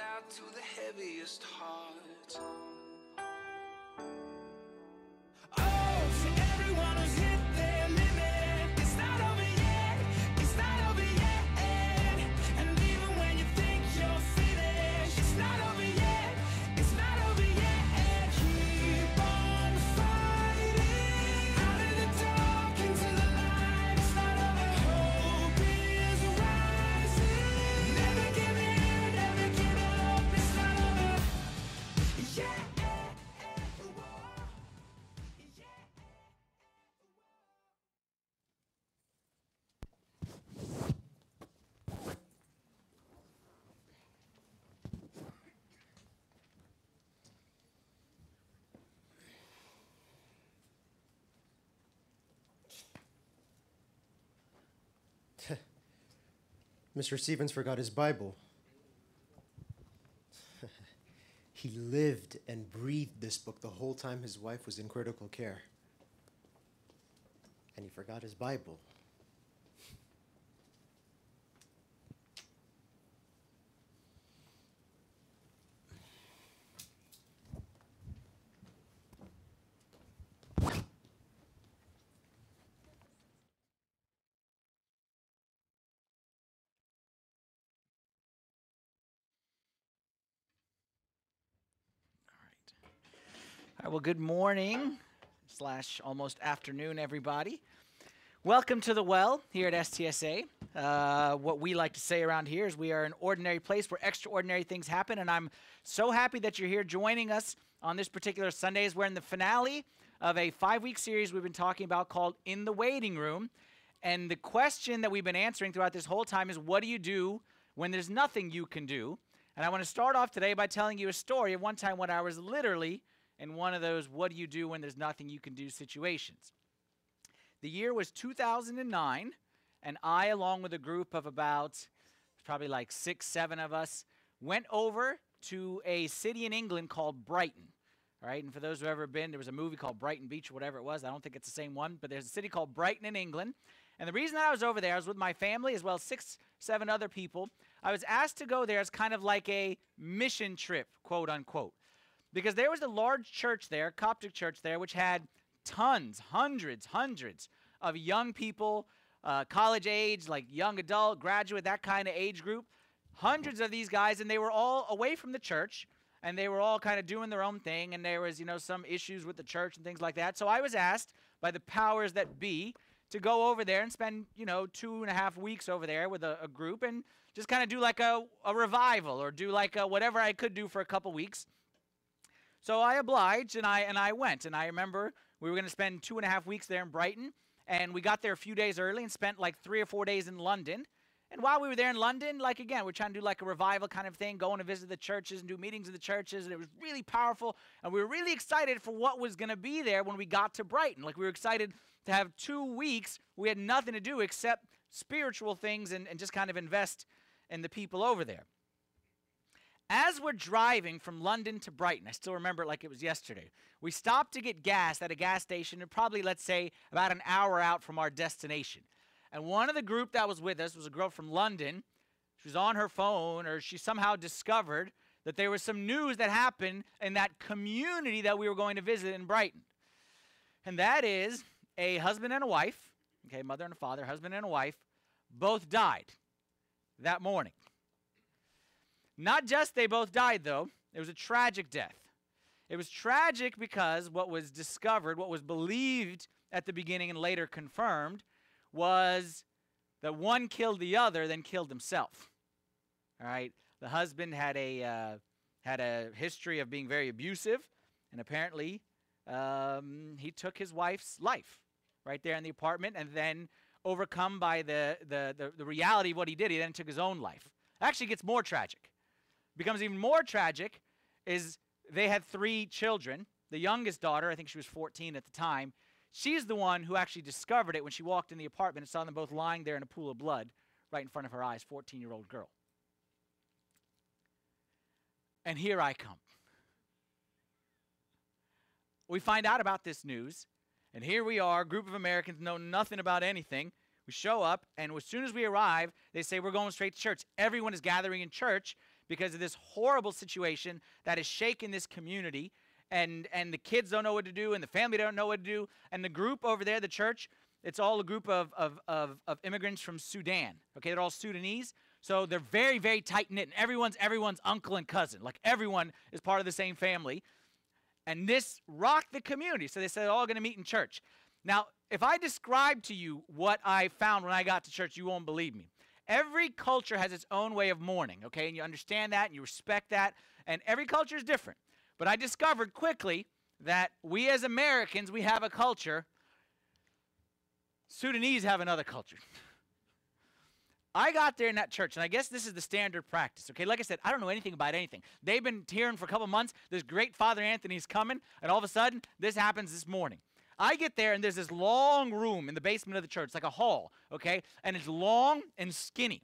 out to the heaviest heart. Mr. Stevens forgot his Bible. he lived and breathed this book the whole time his wife was in critical care. And he forgot his Bible. All right, well, good morning slash almost afternoon, everybody. Welcome to the well here at STSA. Uh, what we like to say around here is we are an ordinary place where extraordinary things happen, and I'm so happy that you're here joining us on this particular Sunday. As we're in the finale of a five-week series we've been talking about called "In the Waiting Room," and the question that we've been answering throughout this whole time is, "What do you do when there's nothing you can do?" And I want to start off today by telling you a story of one time when I was literally in one of those what do you do when there's nothing you can do situations. The year was 2009, and I, along with a group of about probably like six, seven of us, went over to a city in England called Brighton. All right, and for those who've ever been, there was a movie called Brighton Beach or whatever it was. I don't think it's the same one, but there's a city called Brighton in England. And the reason that I was over there, I was with my family as well as six, seven other people. I was asked to go there as kind of like a mission trip, quote unquote because there was a large church there, Coptic church there, which had tons, hundreds, hundreds of young people, uh, college age, like young adult, graduate, that kind of age group. Hundreds of these guys, and they were all away from the church, and they were all kind of doing their own thing, and there was, you know, some issues with the church and things like that. So I was asked by the powers that be to go over there and spend, you know, two and a half weeks over there with a, a group and just kind of do like a, a revival or do like a, whatever I could do for a couple weeks. So I obliged and I and I went. And I remember we were going to spend two and a half weeks there in Brighton, and we got there a few days early and spent like three or four days in London. And while we were there in London, like again, we're trying to do like a revival kind of thing, going to visit the churches and do meetings in the churches, and it was really powerful. And we were really excited for what was going to be there when we got to Brighton. Like we were excited to have two weeks. We had nothing to do except spiritual things and, and just kind of invest in the people over there. As we're driving from London to Brighton, I still remember it like it was yesterday. We stopped to get gas at a gas station, and probably, let's say, about an hour out from our destination. And one of the group that was with us was a girl from London. She was on her phone, or she somehow discovered that there was some news that happened in that community that we were going to visit in Brighton. And that is a husband and a wife, okay, mother and a father, husband and a wife, both died that morning. Not just they both died, though, it was a tragic death. It was tragic because what was discovered, what was believed at the beginning and later confirmed, was that one killed the other, then killed himself. All right, the husband had a uh, had a history of being very abusive, and apparently um, he took his wife's life right there in the apartment, and then overcome by the, the the the reality of what he did, he then took his own life. Actually, gets more tragic becomes even more tragic is they had three children. The youngest daughter, I think she was 14 at the time, she's the one who actually discovered it when she walked in the apartment and saw them both lying there in a pool of blood right in front of her eyes, 14 year old girl. And here I come. We find out about this news, and here we are, a group of Americans know nothing about anything. We show up, and as soon as we arrive, they say we're going straight to church. Everyone is gathering in church because of this horrible situation that has shaken this community. And and the kids don't know what to do and the family don't know what to do. And the group over there the church it's all a group of of, of, of immigrants from sudan okay? They're all sudanese. So they're very very tight knit and everyone's everyone's uncle and cousin. Like everyone is part of the same family. And this rocked the community so they said they're all going to meet in church. Now if i describe to you what i found when i got to church you won't believe me every culture has its own way of mourning okay and you understand that and you respect that and every culture is different but I discovered quickly that we as Americans, we have a culture. Sudanese have another culture. I got there in that church, and I guess this is the standard practice. Okay, like I said, I don't know anything about anything. They've been hearing for a couple months. This great Father Anthony's coming, and all of a sudden, this happens this morning. I get there, and there's this long room in the basement of the church, like a hall, okay, and it's long and skinny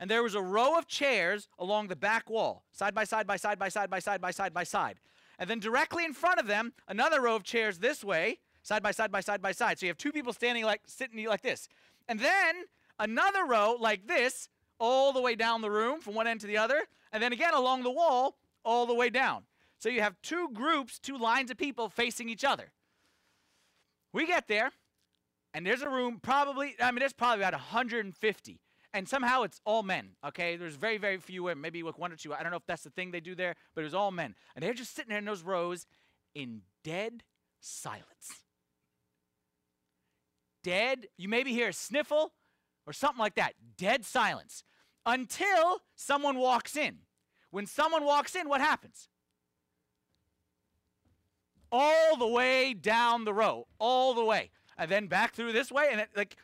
and there was a row of chairs along the back wall, side by side by side by side by side by side by side. And then directly in front of them, another row of chairs this way, side by side by side by side. So you have two people standing like sitting like this. And then another row like this, all the way down the room from one end to the other, and then again along the wall, all the way down. So you have two groups, two lines of people facing each other. We get there, and there's a room probably, I mean, there's probably about 150 and somehow it's all men. Okay, there's very very few women, maybe like one or two. I don't know if that's the thing they do there, but it was all men, and they're just sitting there in those rows in dead silence. Dead. You maybe hear a sniffle or something like that. Dead silence until someone walks in. When someone walks in, what happens? All the way down the row, all the way, and then back through this way, and it, like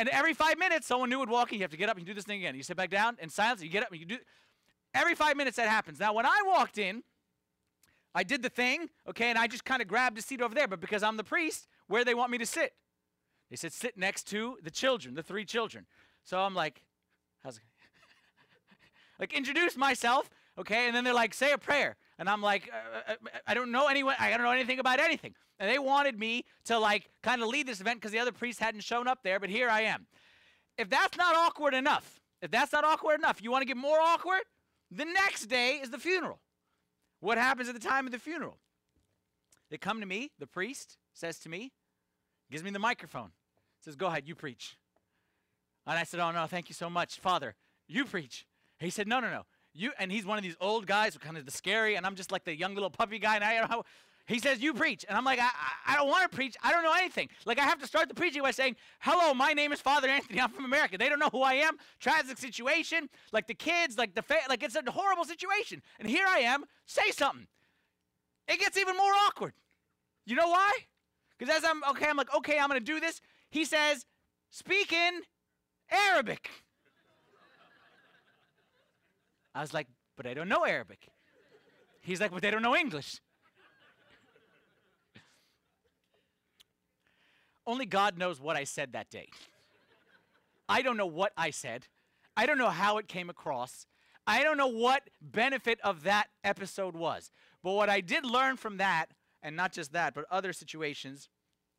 and every five minutes, someone new would walk in. You have to get up and do this thing again. You sit back down in silence. You get up and you do. Every five minutes that happens. Now, when I walked in, I did the thing, okay, and I just kind of grabbed a seat over there. But because I'm the priest, where they want me to sit? They said sit next to the children, the three children. So I'm like, how's it? like introduce myself, okay, and then they're like, say a prayer, and I'm like, uh, uh, uh I don't know anyone, I don't know anything about anything and they wanted me to like kind of lead this event because the other priest hadn't shown up there, but here I am. If that's not awkward enough, if that's not awkward enough, you want to get more awkward? The next day is the funeral. What happens at the time of the funeral? They come to me, the priest says to me, gives me the microphone, says, Go ahead, you preach. And I said, Oh, no, thank you so much. Father, you preach. He said, No, no, no. You, and he's one of these old guys, kind of the scary, and I'm just like the young little puppy guy, and I don't know he says, You preach. And I'm like, I, I, I don't want to preach. I don't know anything. Like, I have to start the preaching by saying, Hello, my name is Father Anthony. I'm from America. They don't know who I am. Tragic situation. Like, the kids, like, the fa- like it's a horrible situation. And here I am. Say something. It gets even more awkward. You know why? Because as I'm, okay, I'm like, okay, I'm going to do this. He says, Speak in Arabic. I was like, But I don't know Arabic. He's like, But they don't know English. Only God knows what I said that day. I don't know what I said. I don't know how it came across. I don't know what benefit of that episode was. But what I did learn from that, and not just that, but other situations,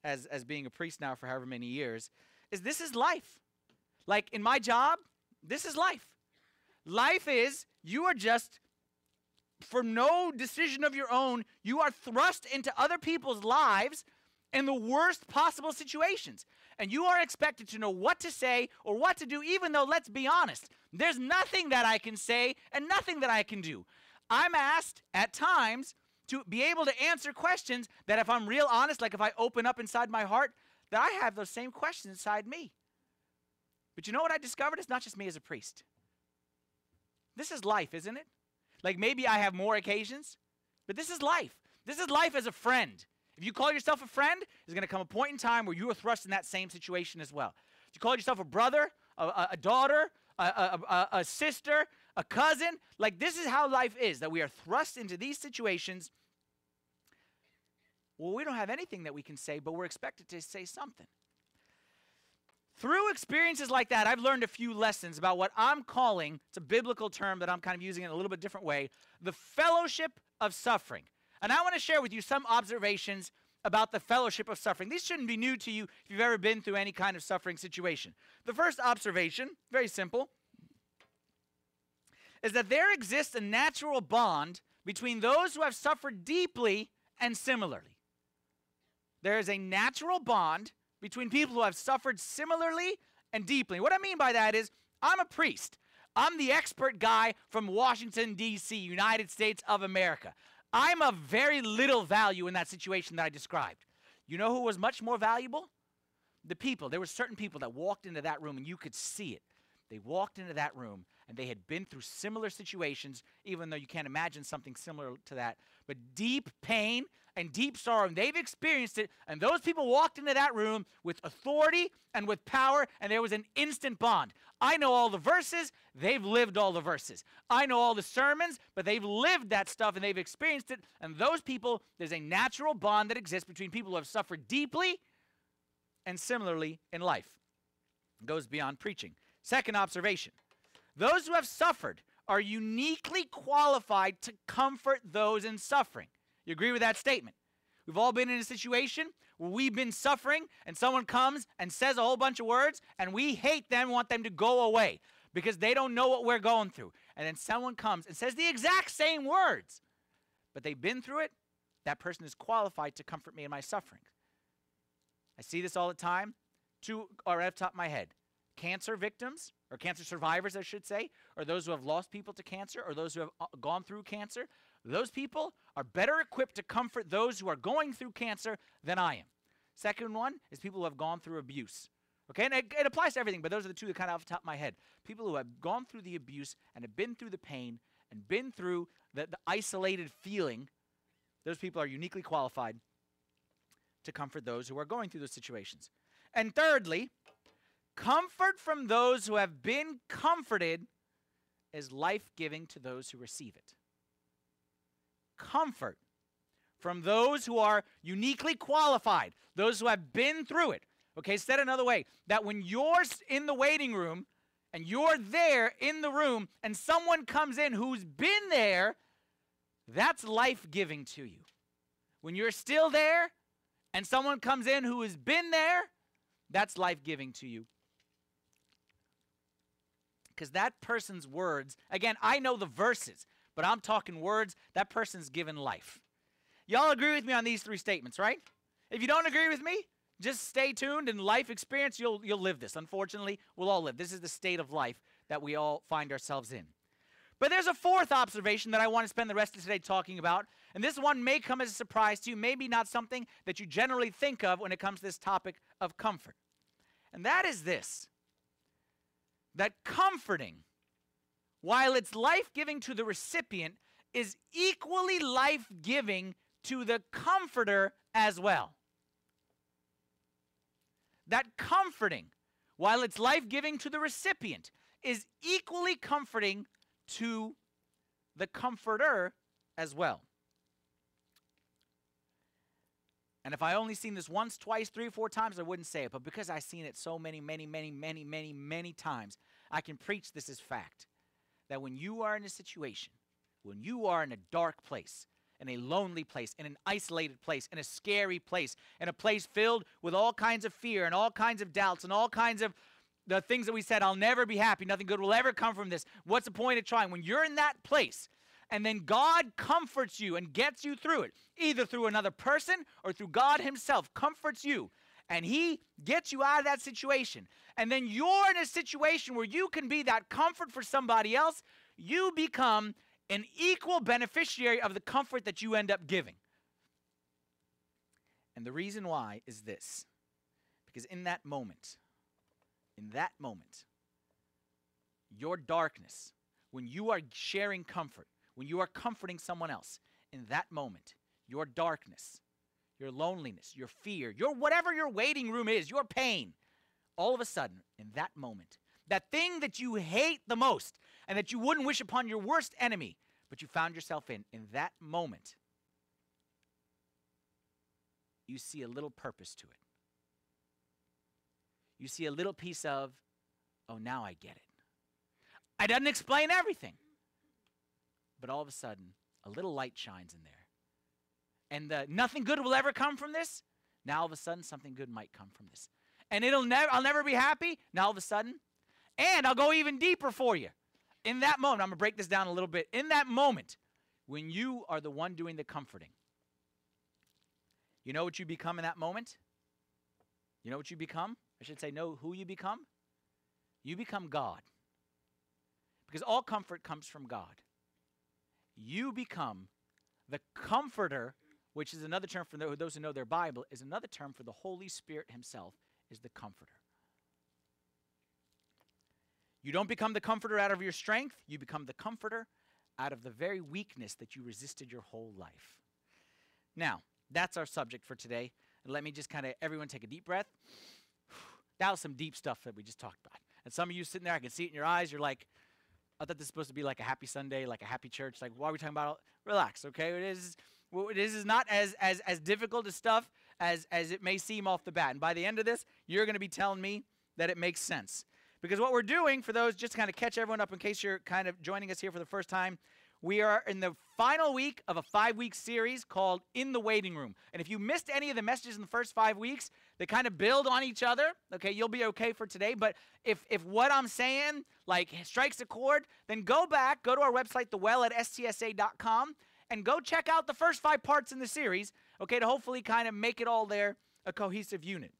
as, as being a priest now for however many years, is this is life. Like in my job, this is life. Life is you are just, for no decision of your own, you are thrust into other people's lives in the worst possible situations. And you are expected to know what to say or what to do, even though, let's be honest, there's nothing that I can say and nothing that I can do. I'm asked at times to be able to answer questions that, if I'm real honest, like if I open up inside my heart, that I have those same questions inside me. But you know what I discovered? It's not just me as a priest. This is life, isn't it? Like maybe I have more occasions, but this is life. This is life as a friend. If you call yourself a friend, there's going to come a point in time where you are thrust in that same situation as well. If you call yourself a brother, a, a, a daughter, a, a, a sister, a cousin, like this is how life is that we are thrust into these situations. Well, we don't have anything that we can say, but we're expected to say something. Through experiences like that, I've learned a few lessons about what I'm calling, it's a biblical term that I'm kind of using in a little bit different way, the fellowship of suffering. And I want to share with you some observations about the fellowship of suffering. These shouldn't be new to you if you've ever been through any kind of suffering situation. The first observation, very simple, is that there exists a natural bond between those who have suffered deeply and similarly. There is a natural bond between people who have suffered similarly and deeply. What I mean by that is, I'm a priest. I'm the expert guy from Washington, D.C., United States of America. I'm of very little value in that situation that I described. You know who was much more valuable? The people. There were certain people that walked into that room and you could see it. They walked into that room and they had been through similar situations, even though you can't imagine something similar to that. But deep pain and deep sorrow, and they've experienced it. And those people walked into that room with authority and with power, and there was an instant bond. I know all the verses, they've lived all the verses. I know all the sermons, but they've lived that stuff and they've experienced it. And those people, there's a natural bond that exists between people who have suffered deeply and similarly in life. It goes beyond preaching. Second observation those who have suffered are uniquely qualified to comfort those in suffering. You agree with that statement? We've all been in a situation where we've been suffering and someone comes and says a whole bunch of words and we hate them, want them to go away because they don't know what we're going through. And then someone comes and says the exact same words, but they've been through it. That person is qualified to comfort me in my suffering. I see this all the time. Two are at the top of my head cancer victims, or cancer survivors, I should say, or those who have lost people to cancer, or those who have uh, gone through cancer. Those people are better equipped to comfort those who are going through cancer than I am. Second one is people who have gone through abuse. Okay, and it, it applies to everything, but those are the two that kind of off the top of my head. People who have gone through the abuse and have been through the pain and been through the, the isolated feeling, those people are uniquely qualified to comfort those who are going through those situations. And thirdly, comfort from those who have been comforted is life giving to those who receive it. Comfort from those who are uniquely qualified, those who have been through it. Okay, said another way that when you're in the waiting room and you're there in the room and someone comes in who's been there, that's life giving to you. When you're still there and someone comes in who has been there, that's life giving to you. Because that person's words, again, I know the verses, but I'm talking words, that person's given life. Y'all agree with me on these three statements, right? If you don't agree with me, just stay tuned and life experience, you'll, you'll live this. Unfortunately, we'll all live. This is the state of life that we all find ourselves in. But there's a fourth observation that I want to spend the rest of today talking about. And this one may come as a surprise to you, maybe not something that you generally think of when it comes to this topic of comfort. And that is this that comforting, while it's life giving to the recipient, is equally life giving to the comforter as well. That comforting, while it's life giving to the recipient, is equally comforting to the comforter as well. And if I only seen this once, twice, three, four times, I wouldn't say it. But because I've seen it so many, many, many, many, many, many times, I can preach this as fact. That when you are in a situation, when you are in a dark place, in a lonely place, in an isolated place, in a scary place, in a place filled with all kinds of fear and all kinds of doubts and all kinds of the things that we said, I'll never be happy, nothing good will ever come from this. What's the point of trying? When you're in that place, and then God comforts you and gets you through it, either through another person or through God Himself, comforts you. And He gets you out of that situation. And then you're in a situation where you can be that comfort for somebody else. You become an equal beneficiary of the comfort that you end up giving. And the reason why is this because in that moment, in that moment, your darkness, when you are sharing comfort, when you are comforting someone else, in that moment, your darkness, your loneliness, your fear, your whatever your waiting room is, your pain, all of a sudden, in that moment, that thing that you hate the most and that you wouldn't wish upon your worst enemy, but you found yourself in, in that moment, you see a little purpose to it. You see a little piece of, oh, now I get it. I doesn't explain everything. But all of a sudden, a little light shines in there. And the, nothing good will ever come from this. Now all of a sudden, something good might come from this. And it'll never, I'll never be happy. Now all of a sudden, and I'll go even deeper for you. in that moment, I'm going to break this down a little bit. In that moment, when you are the one doing the comforting, you know what you become in that moment? You know what you become? I should say, know who you become? You become God. Because all comfort comes from God. You become the comforter, which is another term for those who know their Bible, is another term for the Holy Spirit Himself, is the comforter. You don't become the comforter out of your strength, you become the comforter out of the very weakness that you resisted your whole life. Now, that's our subject for today. And let me just kind of, everyone take a deep breath. That was some deep stuff that we just talked about. And some of you sitting there, I can see it in your eyes. You're like, I thought this was supposed to be like a happy Sunday, like a happy church. Like, why are we talking about? Relax, okay? It is. This is not as as as difficult a stuff as as it may seem off the bat. And by the end of this, you're going to be telling me that it makes sense. Because what we're doing, for those just kind of catch everyone up in case you're kind of joining us here for the first time, we are in the final week of a five week series called In the Waiting Room. And if you missed any of the messages in the first five weeks, they kind of build on each other. Okay, you'll be okay for today. But if, if what I'm saying like strikes a chord, then go back, go to our website, thewell at stsa.com, and go check out the first five parts in the series, okay, to hopefully kind of make it all there a cohesive unit.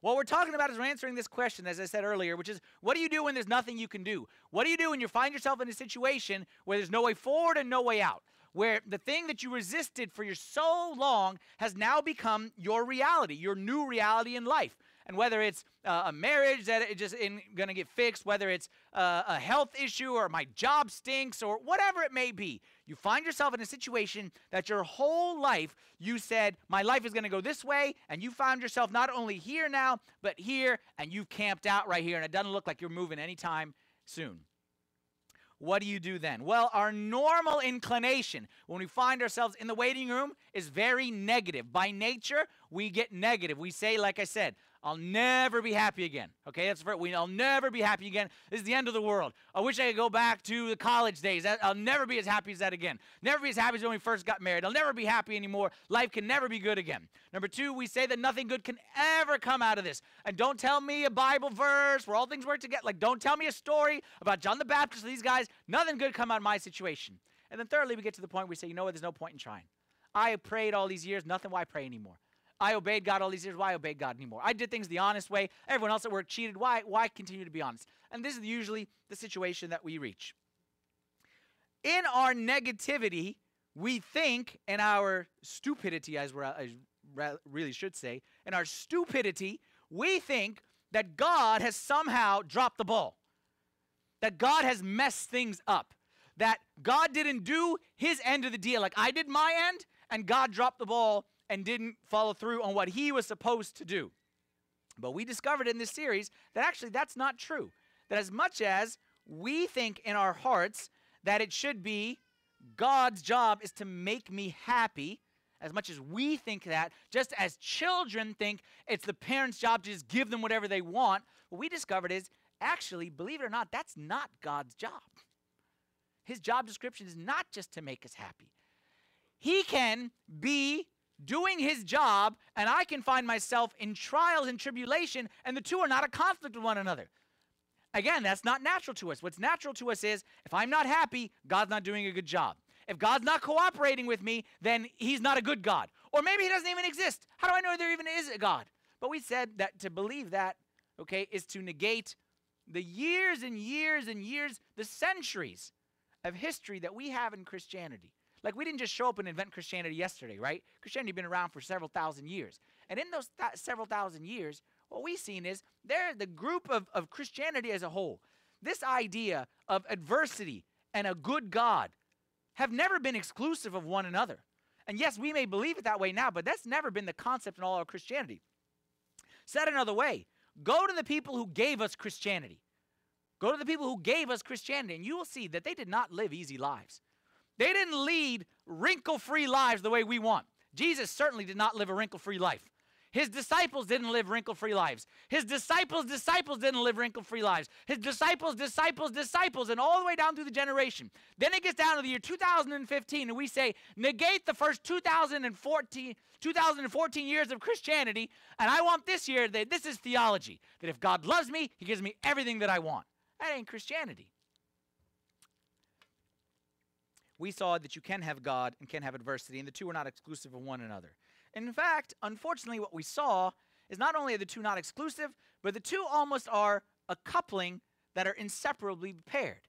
What we're talking about is we're answering this question, as I said earlier, which is what do you do when there's nothing you can do? What do you do when you find yourself in a situation where there's no way forward and no way out? Where the thing that you resisted for your so long has now become your reality, your new reality in life. And whether it's uh, a marriage that it just in going to get fixed, whether it's uh, a health issue or my job stinks or whatever it may be, you find yourself in a situation that your whole life you said, My life is going to go this way. And you found yourself not only here now, but here, and you've camped out right here. And it doesn't look like you're moving anytime soon. What do you do then? Well, our normal inclination when we find ourselves in the waiting room is very negative. By nature, we get negative. We say, like I said, I'll never be happy again. Okay, that's for we. I'll never be happy again. This is the end of the world. I wish I could go back to the college days. I'll never be as happy as that again. Never be as happy as when we first got married. I'll never be happy anymore. Life can never be good again. Number two, we say that nothing good can ever come out of this. And don't tell me a Bible verse where all things work together. Like, don't tell me a story about John the Baptist. or These guys, nothing good come out of my situation. And then thirdly, we get to the point where we say, you know what? There's no point in trying. I have prayed all these years. Nothing. Why pray anymore? I obeyed God all these years. Why obey God anymore? I did things the honest way. Everyone else at work cheated. Why? Why continue to be honest? And this is usually the situation that we reach. In our negativity, we think, in our stupidity, as I really should say, in our stupidity, we think that God has somehow dropped the ball, that God has messed things up, that God didn't do his end of the deal. Like I did my end, and God dropped the ball and didn't follow through on what he was supposed to do. But we discovered in this series that actually that's not true. That as much as we think in our hearts that it should be God's job is to make me happy, as much as we think that, just as children think it's the parents' job to just give them whatever they want, what we discovered is actually, believe it or not, that's not God's job. His job description is not just to make us happy. He can be doing his job, and I can find myself in trials and tribulation, and the two are not a conflict with one another. Again, that's not natural to us. What's natural to us is if I'm not happy, God's not doing a good job. If God's not cooperating with me, then he's not a good God. Or maybe he doesn't even exist. How do I know there even is a God? But we said that to believe that, okay, is to negate the years and years and years, the centuries of history that we have in Christianity. Like we didn't just show up and invent Christianity yesterday, right? Christianity been around for several thousand years. And in those th- several thousand years, what we've seen is they're the group of, of Christianity as a whole. This idea of adversity and a good God have never been exclusive of one another. And yes, we may believe it that way now, but that's never been the concept in all of Christianity. Said another way, go to the people who gave us Christianity. Go to the people who gave us Christianity, and you will see that they did not live easy lives. They didn't lead wrinkle free lives the way we want. Jesus certainly did not live a wrinkle free life. His disciples didn't live wrinkle free lives. His disciples' disciples didn't live wrinkle free lives. His disciples' disciples' disciples, and all the way down through the generation. Then it gets down to the year 2015, and we say, negate the first 2014, 2014 years of Christianity, and I want this year that this is theology. That if God loves me, He gives me everything that I want. That ain't Christianity. We saw that you can have God and can have adversity, and the two are not exclusive of one another. In fact, unfortunately, what we saw is not only are the two not exclusive, but the two almost are a coupling that are inseparably paired.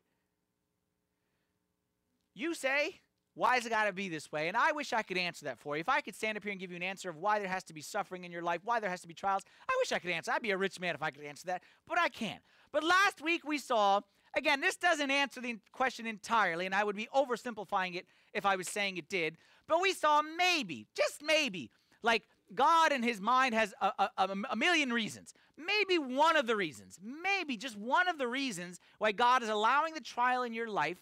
You say, why has it got to be this way? And I wish I could answer that for you. If I could stand up here and give you an answer of why there has to be suffering in your life, why there has to be trials, I wish I could answer. I'd be a rich man if I could answer that, but I can't. But last week we saw, again, this doesn't answer the question entirely, and I would be oversimplifying it if I was saying it did. But we saw maybe, just maybe, like God in his mind has a, a, a, million reasons. Maybe one of the reasons, maybe just one of the reasons why God is allowing the trial in your life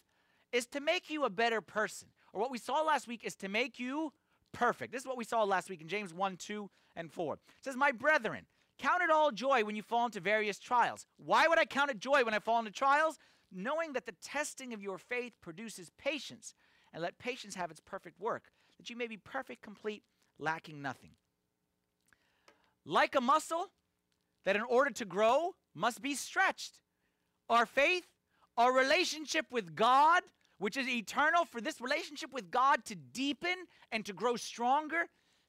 is to make you a better person. Or what we saw last week is to make you perfect. This is what we saw last week in James 1, 2, and 4. It says, My brethren, count it all joy when you fall into various trials. Why would I count it joy when I fall into trials? Knowing that the testing of your faith produces patience, and let patience have its perfect work, that you may be perfect, complete, lacking nothing. Like a muscle that in order to grow must be stretched. Our faith, our relationship with God, which is eternal, for this relationship with God to deepen and to grow stronger,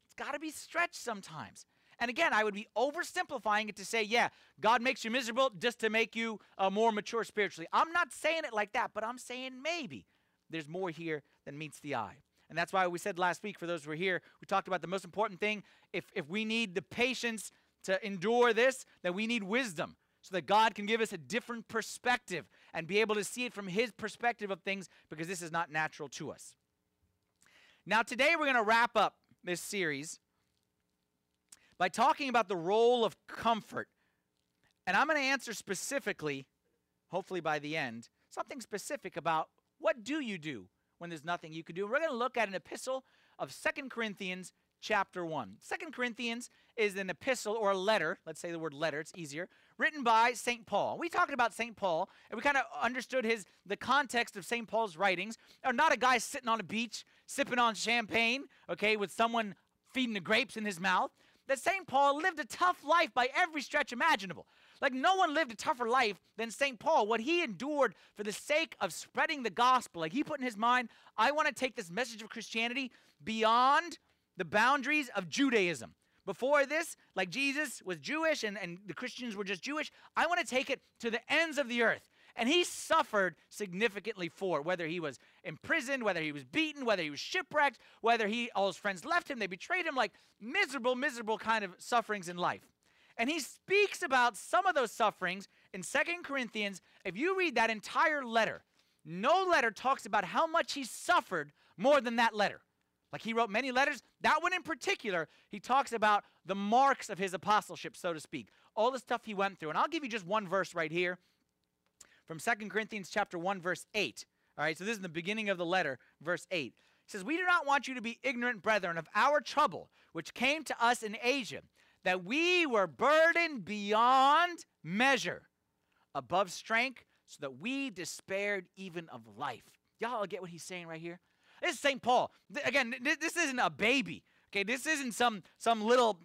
it's got to be stretched sometimes. And again, I would be oversimplifying it to say, yeah, God makes you miserable just to make you uh, more mature spiritually. I'm not saying it like that, but I'm saying maybe there's more here than meets the eye. And that's why we said last week, for those who were here, we talked about the most important thing. If, if we need the patience to endure this, then we need wisdom so that God can give us a different perspective and be able to see it from His perspective of things because this is not natural to us. Now, today we're going to wrap up this series by talking about the role of comfort. And I'm going to answer specifically, hopefully by the end, something specific about what do you do when there's nothing you can do. We're going to look at an epistle of Second Corinthians chapter 1. Second Corinthians is an epistle or a letter, let's say the word letter, it's easier, written by St. Paul. We talked about St. Paul, and we kind of understood his the context of St. Paul's writings. Not a guy sitting on a beach sipping on champagne, okay, with someone feeding the grapes in his mouth. That St. Paul lived a tough life by every stretch imaginable. Like no one lived a tougher life than St. Paul. What he endured for the sake of spreading the gospel. Like he put in his mind, I want to take this message of Christianity beyond the boundaries of Judaism. Before this, like Jesus was Jewish and, and the Christians were just Jewish, I want to take it to the ends of the earth. And he suffered significantly for it, whether he was imprisoned, whether he was beaten, whether he was shipwrecked, whether he all his friends left him, they betrayed him, like miserable, miserable kind of sufferings in life. And he speaks about some of those sufferings in Second Corinthians. If you read that entire letter, no letter talks about how much he suffered more than that letter. Like he wrote many letters. That one in particular, he talks about the marks of his apostleship, so to speak. All the stuff he went through. And I'll give you just one verse right here from Second Corinthians chapter 1 verse 8. All right, so this is the beginning of the letter, verse 8. It says, "We do not want you to be ignorant, brethren, of our trouble which came to us in Asia, that we were burdened beyond measure, above strength, so that we despaired even of life." Y'all get what he's saying right here? This is St. Paul. Th- again, th- this isn't a baby. Okay, this isn't some some little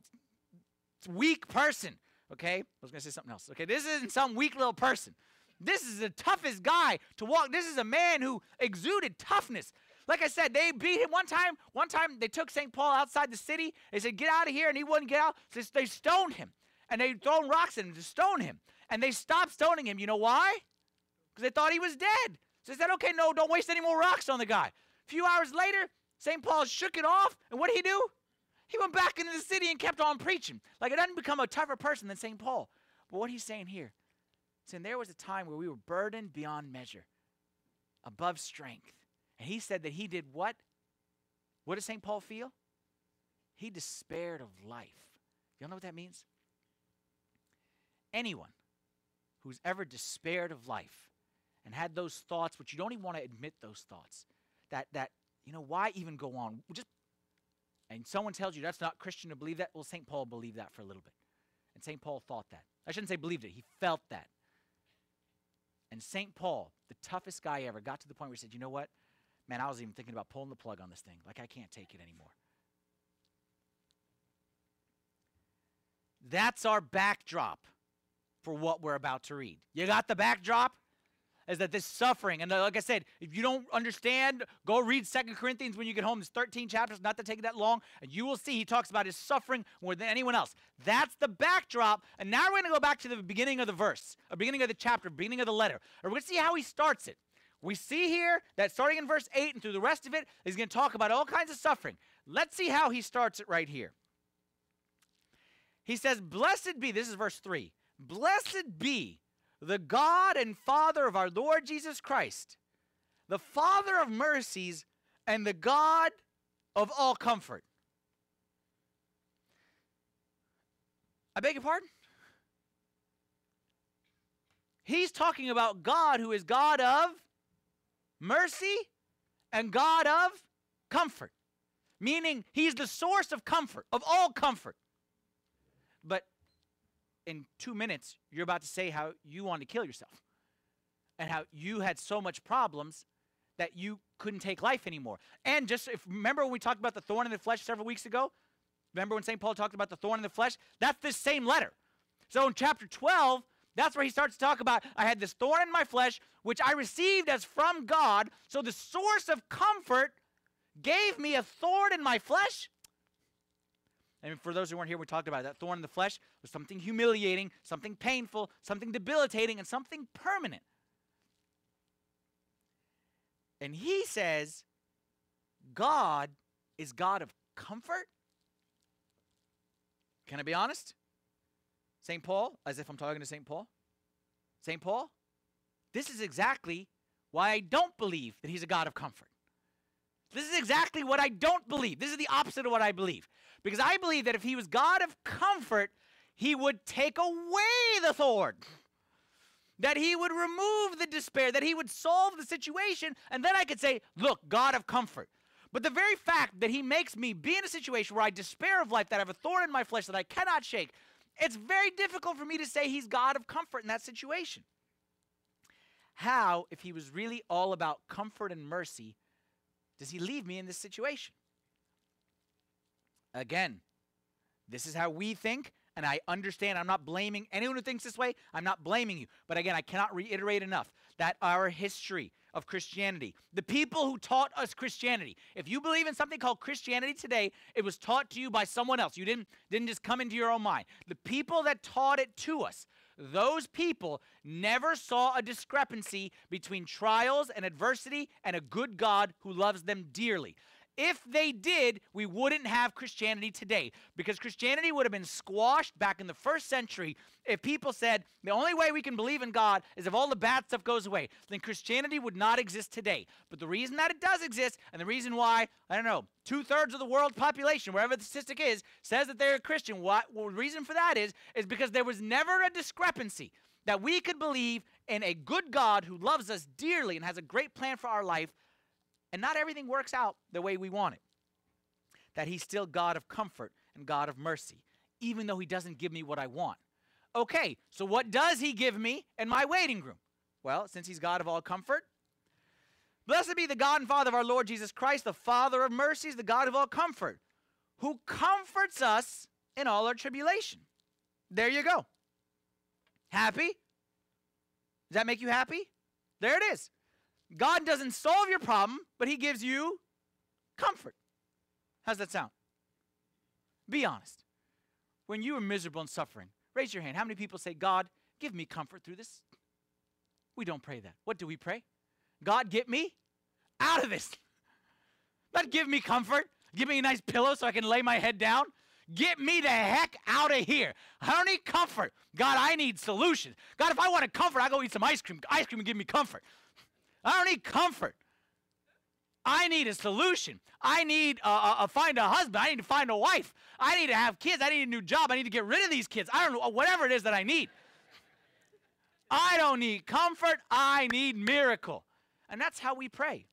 weak person. Okay, I was gonna say something else. Okay, this isn't some weak little person. This is the toughest guy to walk. This is a man who exuded toughness. Like I said, they beat him one time. One time they took St. Paul outside the city. They said, "Get out of here," and he wouldn't get out. So they stoned him, and they thrown rocks at him to stone him. And they stopped stoning him. You know why? Because they thought he was dead. So they said, "Okay, no, don't waste any more rocks on the guy." A few hours later, St. Paul shook it off, and what did he do? He went back into the city and kept on preaching. Like it doesn't become a tougher person than St. Paul. But what he's saying here, saying there was a time where we were burdened beyond measure, above strength. And he said that he did what? What does St. Paul feel? He despaired of life. Y'all know what that means? Anyone who's ever despaired of life and had those thoughts, which you don't even want to admit those thoughts, that that you know why even go on? Just and someone tells you that's not Christian to believe that. Well, St. Paul believed that for a little bit, and St. Paul thought that. I shouldn't say believed it. He felt that. And St. Paul, the toughest guy ever, got to the point where he said, "You know what, man? I was even thinking about pulling the plug on this thing. Like I can't take it anymore." That's our backdrop for what we're about to read. You got the backdrop? Is that this suffering, and like I said, if you don't understand, go read Second Corinthians when you get home. There's 13 chapters, not to take that long, and you will see he talks about his suffering more than anyone else. That's the backdrop. And now we're going to go back to the beginning of the verse, or beginning of the chapter, beginning of the letter. And we're going to see how he starts it. We see here that starting in verse 8 and through the rest of it, he's going to talk about all kinds of suffering. Let's see how he starts it right here. He says, Blessed be, this is verse 3 Blessed be the God and Father of our Lord Jesus Christ, the Father of mercies and the God of all comfort. I beg your pardon? He's talking about God who is God of mercy and God of comfort, meaning He's the source of comfort, of all comfort. But in two minutes, you're about to say how you wanted to kill yourself and how you had so much problems that you couldn't take life anymore. And just if remember when we talked about the thorn in the flesh several weeks ago? Remember when St. Paul talked about the thorn in the flesh? That's this same letter. So in chapter 12, that's where he starts to talk about I had this thorn in my flesh, which I received as from God. So the source of comfort gave me a thorn in my flesh. And for those who weren't here, we talked about it. that thorn in the flesh was something humiliating, something painful, something debilitating, and something permanent. And he says, God is God of comfort. Can I be honest? St. Paul, as if I'm talking to St. Paul. St. Paul, this is exactly why I don't believe that he's a God of comfort. This is exactly what I don't believe. This is the opposite of what I believe. Because I believe that if he was God of comfort, he would take away the thorn. That he would remove the despair, that he would solve the situation, and then I could say, Look, God of comfort. But the very fact that he makes me be in a situation where I despair of life, that I have a thorn in my flesh that I cannot shake, it's very difficult for me to say he's God of comfort in that situation. How, if he was really all about comfort and mercy, does he leave me in this situation? Again, this is how we think, and I understand. I'm not blaming anyone who thinks this way. I'm not blaming you. But again, I cannot reiterate enough that our history of Christianity, the people who taught us Christianity, if you believe in something called Christianity today, it was taught to you by someone else. You didn't, didn't just come into your own mind. The people that taught it to us, those people never saw a discrepancy between trials and adversity and a good God who loves them dearly. If they did, we wouldn't have Christianity today because Christianity would have been squashed back in the first century if people said the only way we can believe in God is if all the bad stuff goes away. Then Christianity would not exist today. But the reason that it does exist and the reason why, I don't know, two thirds of the world population, wherever the statistic is, says that they're a Christian, what, well, the reason for that is, is because there was never a discrepancy that we could believe in a good God who loves us dearly and has a great plan for our life and not everything works out the way we want it. That he's still God of comfort and God of mercy, even though he doesn't give me what I want. Okay, so what does he give me in my waiting room? Well, since he's God of all comfort, blessed be the God and Father of our Lord Jesus Christ, the Father of mercies, the God of all comfort, who comforts us in all our tribulation. There you go. Happy? Does that make you happy? There it is. God doesn't solve your problem, but He gives you comfort. How's that sound? Be honest. When you are miserable and suffering, raise your hand. How many people say, God, give me comfort through this? We don't pray that. What do we pray? God, get me out of this. Not give me comfort. Give me a nice pillow so I can lay my head down. Get me the heck out of here. I don't need comfort. God, I need solutions. God, if I want a comfort, I go eat some ice cream. Ice cream will give me comfort. I don't need comfort. I need a solution. I need uh, uh, find a husband. I need to find a wife. I need to have kids. I need a new job. I need to get rid of these kids. I don't know whatever it is that I need. I don't need comfort. I need miracle. And that's how we pray.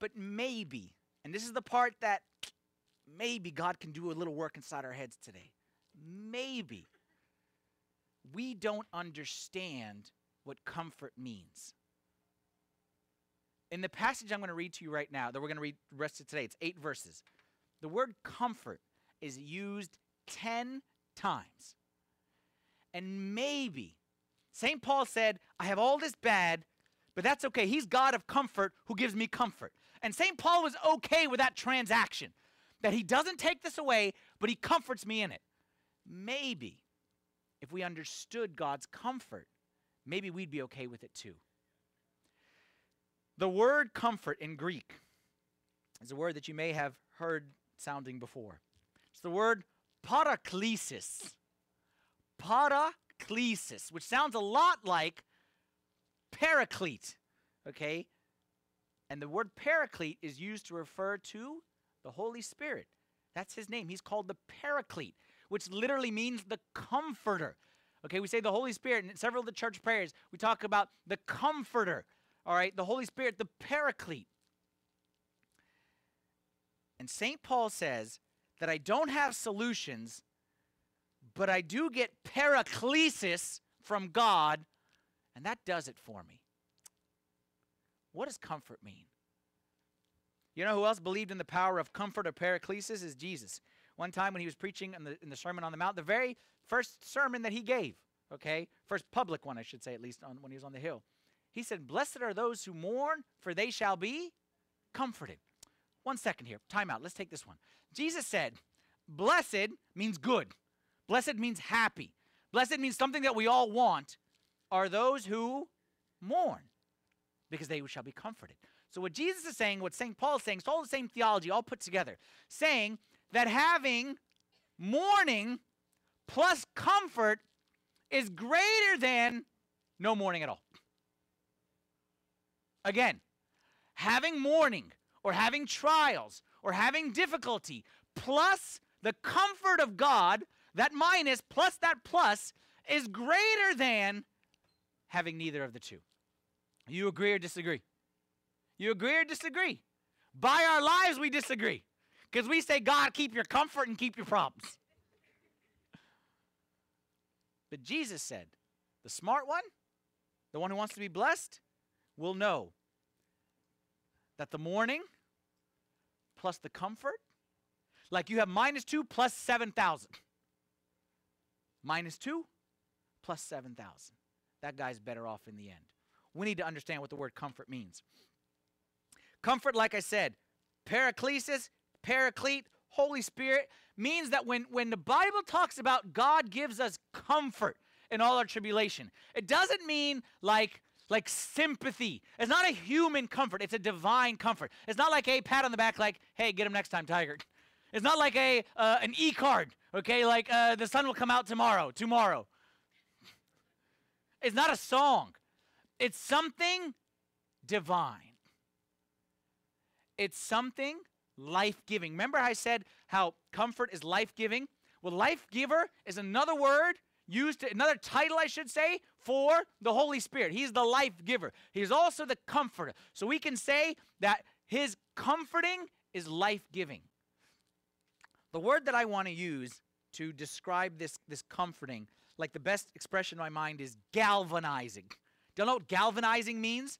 But maybe, and this is the part that maybe God can do a little work inside our heads today. Maybe we don't understand what comfort means. In the passage I'm going to read to you right now, that we're going to read the rest of today, it's eight verses. The word comfort is used 10 times. And maybe St. Paul said, I have all this bad, but that's okay. He's God of comfort who gives me comfort. And St. Paul was okay with that transaction, that he doesn't take this away, but he comforts me in it. Maybe if we understood God's comfort, maybe we'd be okay with it too. The word comfort in Greek is a word that you may have heard sounding before. It's the word paraklesis. Paraklesis, which sounds a lot like paraclete, okay? And the word paraclete is used to refer to the Holy Spirit. That's his name. He's called the paraclete, which literally means the comforter. Okay, we say the Holy Spirit in several of the church prayers. We talk about the comforter, all right, the Holy Spirit, the paraclete. And St. Paul says that I don't have solutions, but I do get paraclesis from God, and that does it for me. What does comfort mean? You know who else believed in the power of comfort or paraclesis is Jesus. One time when he was preaching in the, in the Sermon on the Mount, the very first sermon that he gave, okay, first public one, I should say, at least on, when he was on the hill, he said, Blessed are those who mourn, for they shall be comforted. One second here, time out. Let's take this one. Jesus said, Blessed means good, blessed means happy, blessed means something that we all want, are those who mourn, because they shall be comforted. So, what Jesus is saying, what St. Paul is saying, it's all the same theology, all put together, saying that having mourning plus comfort is greater than no mourning at all. Again, having mourning or having trials or having difficulty plus the comfort of God, that minus plus that plus is greater than having neither of the two. You agree or disagree? You agree or disagree? By our lives, we disagree. Because we say, God, keep your comfort and keep your problems. But Jesus said, the smart one, the one who wants to be blessed, will know that the mourning plus the comfort, like you have minus two plus 7,000. Minus two plus 7,000. That guy's better off in the end. We need to understand what the word comfort means. Comfort, like I said, paraclesis, paraclete, Holy Spirit, means that when, when the Bible talks about God gives us comfort in all our tribulation, it doesn't mean like like sympathy. It's not a human comfort, it's a divine comfort. It's not like a pat on the back, like, hey, get him next time, Tiger. It's not like a uh, an e card, okay? Like uh, the sun will come out tomorrow, tomorrow. It's not a song, it's something divine. It's something life giving. Remember, I said how comfort is life giving? Well, life giver is another word used to, another title, I should say, for the Holy Spirit. He's the life giver, He's also the comforter. So we can say that His comforting is life giving. The word that I want to use to describe this, this comforting, like the best expression in my mind, is galvanizing. Do you know what galvanizing means?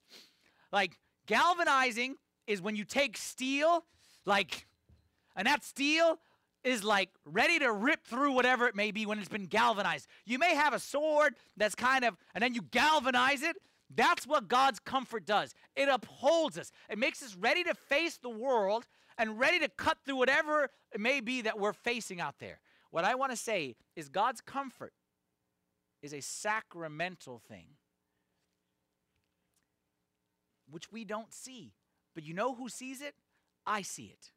Like, galvanizing is when you take steel, like, and that steel is like ready to rip through whatever it may be when it's been galvanized. You may have a sword that's kind of, and then you galvanize it. That's what God's comfort does. It upholds us, it makes us ready to face the world and ready to cut through whatever it may be that we're facing out there. What I want to say is God's comfort is a sacramental thing, which we don't see. But you know who sees it? I see it.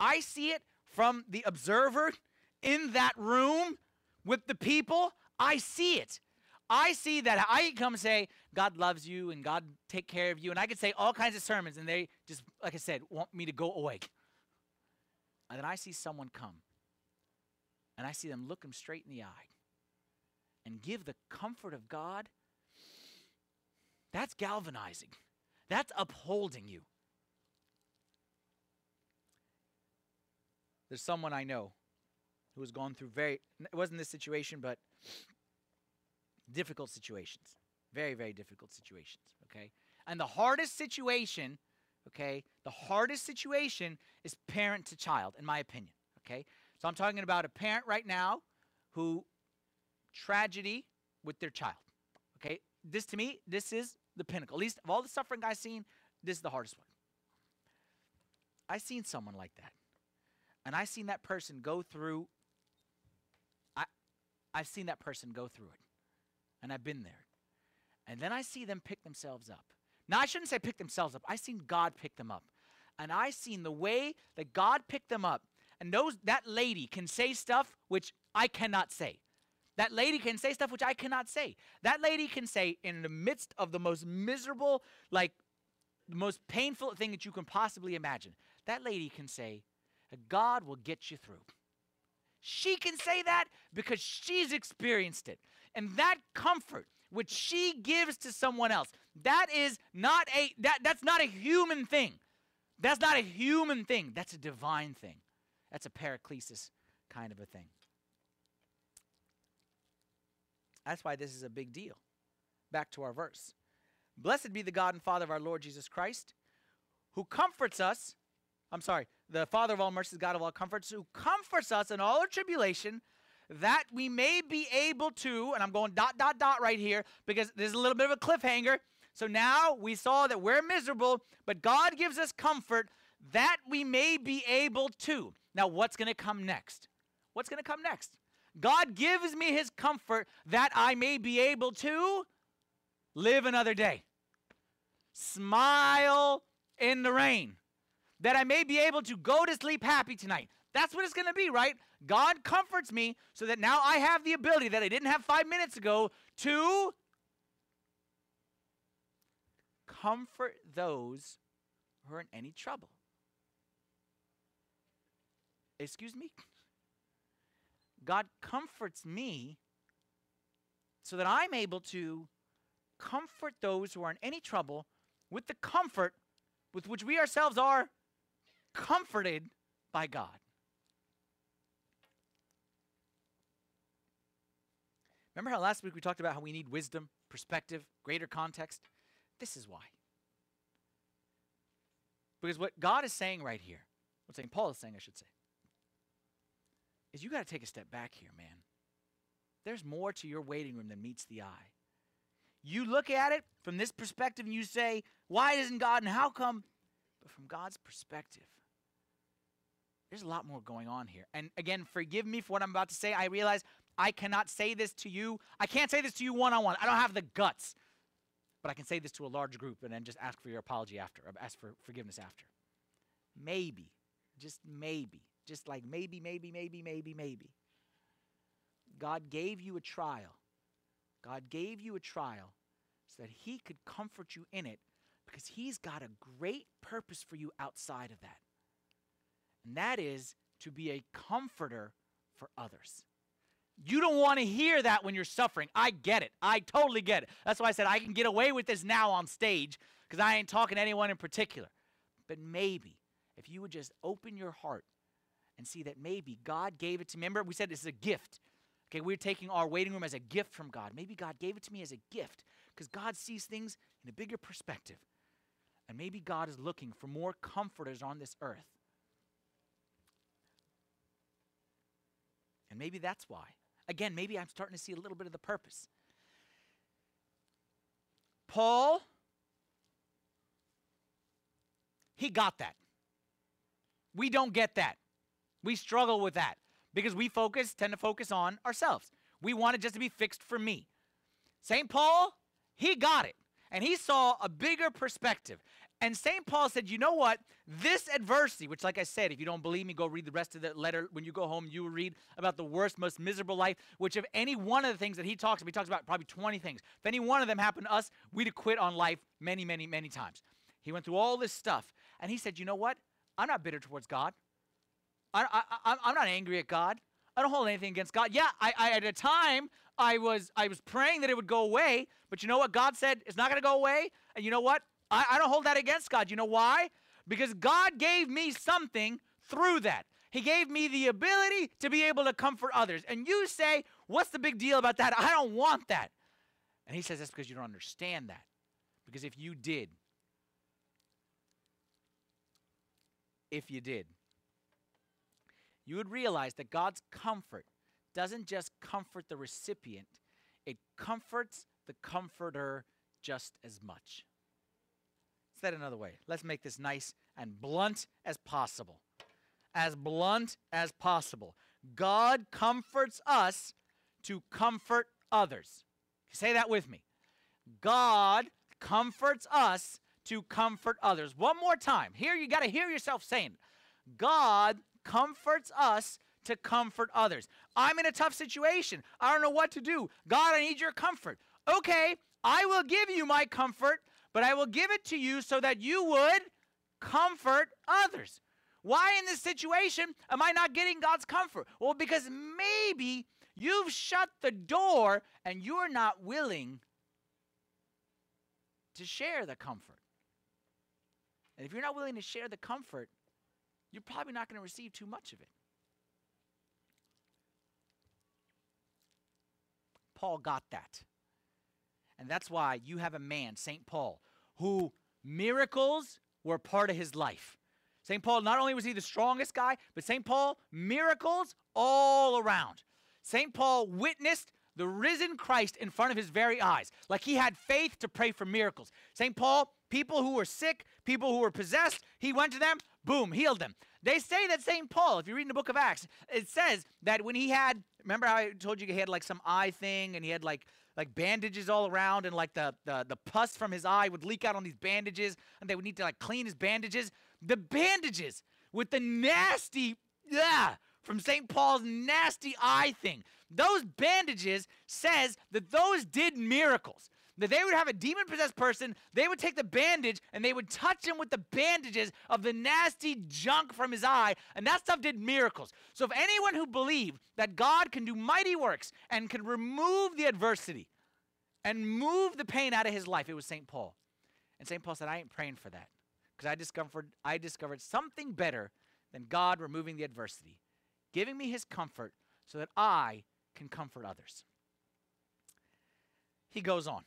I see it from the observer in that room with the people. I see it. I see that I come say, God loves you and God take care of you. And I could say all kinds of sermons and they just, like I said, want me to go away. And then I see someone come and I see them look him straight in the eye and give the comfort of God. That's galvanizing. That's upholding you. There's someone I know who has gone through very, it wasn't this situation, but difficult situations. Very, very difficult situations, okay? And the hardest situation, okay, the hardest situation is parent to child, in my opinion, okay? So I'm talking about a parent right now who tragedy with their child, okay? this to me, this is the pinnacle. At least of all the suffering I've seen, this is the hardest one. I've seen someone like that. And I've seen that person go through I I've seen that person go through it. And I've been there. And then I see them pick themselves up. Now I shouldn't say pick themselves up. I seen God pick them up. And I seen the way that God picked them up. And those that lady can say stuff which I cannot say. That lady can say stuff which I cannot say. That lady can say in the midst of the most miserable, like the most painful thing that you can possibly imagine. That lady can say, God will get you through. She can say that because she's experienced it. And that comfort which she gives to someone else, that is not a that, that's not a human thing. That's not a human thing. That's a divine thing. That's a paraclesis kind of a thing. That's why this is a big deal. Back to our verse. Blessed be the God and Father of our Lord Jesus Christ, who comforts us. I'm sorry, the Father of all mercies, God of all comforts, who comforts us in all our tribulation, that we may be able to, and I'm going dot, dot, dot right here because there's a little bit of a cliffhanger. So now we saw that we're miserable, but God gives us comfort that we may be able to. Now, what's going to come next? What's going to come next? God gives me his comfort that I may be able to live another day. Smile in the rain. That I may be able to go to sleep happy tonight. That's what it's going to be, right? God comforts me so that now I have the ability that I didn't have five minutes ago to comfort those who are in any trouble. Excuse me? God comforts me so that I'm able to comfort those who are in any trouble with the comfort with which we ourselves are comforted by God. Remember how last week we talked about how we need wisdom, perspective, greater context? This is why. Because what God is saying right here, what St. Paul is saying, I should say, is you got to take a step back here, man. There's more to your waiting room than meets the eye. You look at it from this perspective and you say, why isn't God and how come? But from God's perspective, there's a lot more going on here. And again, forgive me for what I'm about to say. I realize I cannot say this to you. I can't say this to you one on one. I don't have the guts. But I can say this to a large group and then just ask for your apology after, uh, ask for forgiveness after. Maybe, just maybe, just like maybe, maybe, maybe, maybe, maybe. God gave you a trial. God gave you a trial so that He could comfort you in it because He's got a great purpose for you outside of that. And that is to be a comforter for others. You don't want to hear that when you're suffering. I get it. I totally get it. That's why I said I can get away with this now on stage because I ain't talking to anyone in particular. But maybe if you would just open your heart and see that maybe God gave it to me. Remember, we said this is a gift. Okay, we're taking our waiting room as a gift from God. Maybe God gave it to me as a gift because God sees things in a bigger perspective. And maybe God is looking for more comforters on this earth. And maybe that's why. Again, maybe I'm starting to see a little bit of the purpose. Paul, he got that. We don't get that. We struggle with that because we focus, tend to focus on ourselves. We want it just to be fixed for me. St. Paul, he got it. And he saw a bigger perspective. And St. Paul said, you know what? This adversity, which, like I said, if you don't believe me, go read the rest of the letter. When you go home, you will read about the worst, most miserable life, which, if any one of the things that he talks about, he talks about probably 20 things. If any one of them happened to us, we'd have quit on life many, many, many times. He went through all this stuff. And he said, you know what? I'm not bitter towards God. I, I'm not angry at God. I don't hold anything against God. Yeah, I, I at a time I was I was praying that it would go away, but you know what? God said it's not going to go away, and you know what? I, I don't hold that against God. You know why? Because God gave me something through that. He gave me the ability to be able to comfort others. And you say, what's the big deal about that? I don't want that. And he says that's because you don't understand that. Because if you did, if you did, you would realize that God's comfort doesn't just comfort the recipient, it comforts the Comforter just as much. Said another way. Let's make this nice and blunt as possible. As blunt as possible. God comforts us to comfort others. Say that with me. God comforts us to comfort others. One more time. Here you got to hear yourself saying. God comforts us to comfort others. I'm in a tough situation. I don't know what to do. God, I need your comfort. Okay, I will give you my comfort, but I will give it to you so that you would comfort others. Why in this situation am I not getting God's comfort? Well, because maybe you've shut the door and you're not willing to share the comfort. And if you're not willing to share the comfort, you're probably not going to receive too much of it. Paul got that. And that's why you have a man, St. Paul, who miracles were part of his life. St. Paul, not only was he the strongest guy, but St. Paul, miracles all around. St. Paul witnessed the risen Christ in front of his very eyes. Like he had faith to pray for miracles. St. Paul, people who were sick, people who were possessed, he went to them, boom, healed them. They say that St. Paul, if you read in the book of Acts, it says that when he had, remember how I told you he had like some eye thing and he had like like bandages all around and like the, the the pus from his eye would leak out on these bandages and they would need to like clean his bandages. The bandages with the nasty yeah from St. Paul's nasty eye thing. Those bandages says that those did miracles. That they would have a demon possessed person, they would take the bandage and they would touch him with the bandages of the nasty junk from his eye, and that stuff did miracles. So if anyone who believed that God can do mighty works and can remove the adversity and move the pain out of his life, it was St. Paul. And St. Paul said, I ain't praying for that. Because I discovered I discovered something better than God removing the adversity, giving me his comfort so that I can comfort others. He goes on.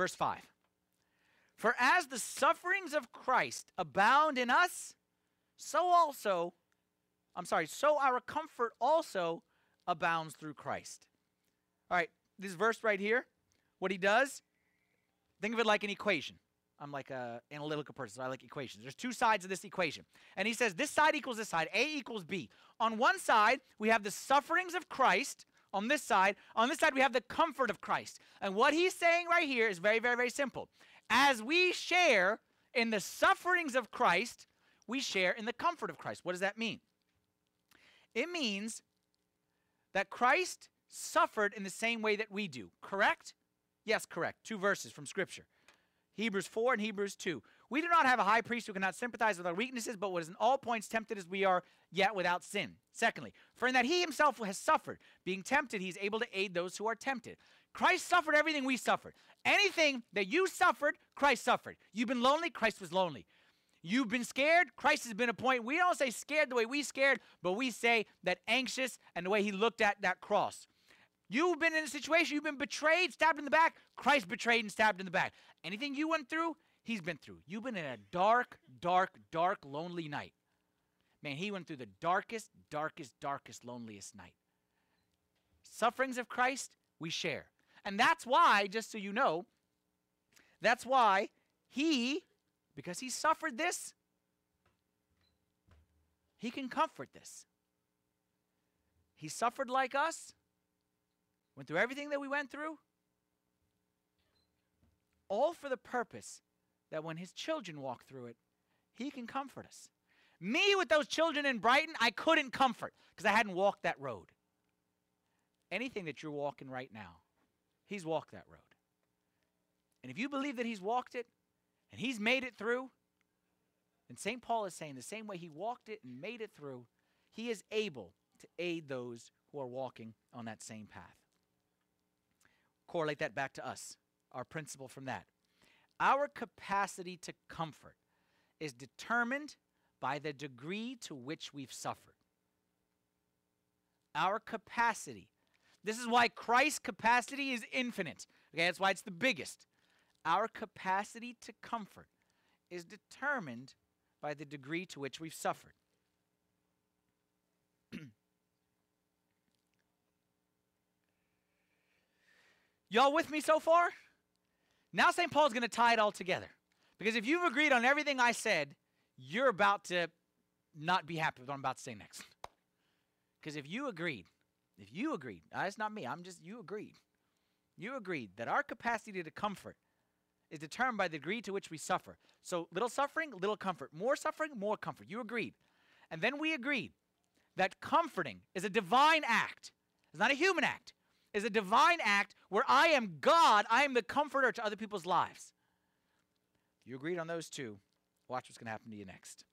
Verse 5 For as the sufferings of Christ abound in us, so also, I'm sorry, so our comfort also abounds through Christ. All right, this verse right here, what he does, think of it like an equation. I'm like a analytical person, so I like equations. There's two sides of this equation. And he says this side equals this side, A equals B. On one side, we have the sufferings of Christ. On this side, on this side, we have the comfort of Christ. And what he's saying right here is very, very, very simple. As we share in the sufferings of Christ, we share in the comfort of Christ. What does that mean? It means that Christ suffered in the same way that we do, correct? Yes, correct. Two verses from Scripture. Hebrews 4 and Hebrews 2. We do not have a high priest who cannot sympathize with our weaknesses, but was in all points tempted as we are, yet without sin. Secondly, for in that he himself has suffered, being tempted, he is able to aid those who are tempted. Christ suffered everything we suffered. Anything that you suffered, Christ suffered. You've been lonely, Christ was lonely. You've been scared, Christ has been a point. We don't say scared the way we scared, but we say that anxious and the way he looked at that cross. You've been in a situation, you've been betrayed, stabbed in the back. Christ betrayed and stabbed in the back. Anything you went through, he's been through. You've been in a dark, dark, dark, lonely night. Man, he went through the darkest, darkest, darkest, loneliest night. Sufferings of Christ, we share. And that's why, just so you know, that's why he, because he suffered this, he can comfort this. He suffered like us, went through everything that we went through, all for the purpose that when his children walk through it, he can comfort us. Me with those children in Brighton, I couldn't comfort because I hadn't walked that road. Anything that you're walking right now, he's walked that road. And if you believe that he's walked it and he's made it through, then St. Paul is saying the same way he walked it and made it through, he is able to aid those who are walking on that same path. Correlate that back to us, our principle from that. Our capacity to comfort is determined by the degree to which we've suffered. Our capacity. This is why Christ's capacity is infinite. Okay, that's why it's the biggest. Our capacity to comfort is determined by the degree to which we've suffered. Y'all with me so far? Now St. Paul's going to tie it all together. Because if you've agreed on everything I said, you're about to not be happy with what I'm about to say next. Because if you agreed, if you agreed, uh, it's not me, I'm just, you agreed. You agreed that our capacity to comfort is determined by the degree to which we suffer. So little suffering, little comfort. More suffering, more comfort. You agreed. And then we agreed that comforting is a divine act. It's not a human act. It's a divine act where I am God, I am the comforter to other people's lives. You agreed on those two. Watch what's going to happen to you next.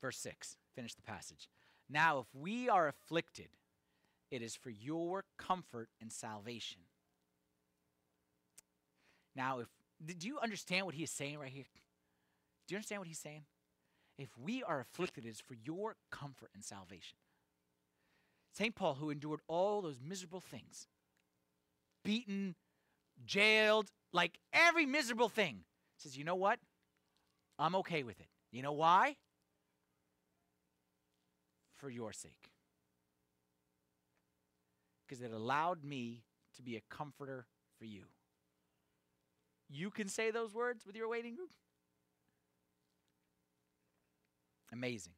Verse 6, finish the passage. Now, if we are afflicted, it is for your comfort and salvation. Now, if do you understand what he is saying right here? Do you understand what he's saying? If we are afflicted, it is for your comfort and salvation. St. Paul, who endured all those miserable things, beaten, jailed, like every miserable thing, says, You know what? I'm okay with it. You know why? For your sake. Because it allowed me to be a comforter for you. You can say those words with your waiting group? Amazing.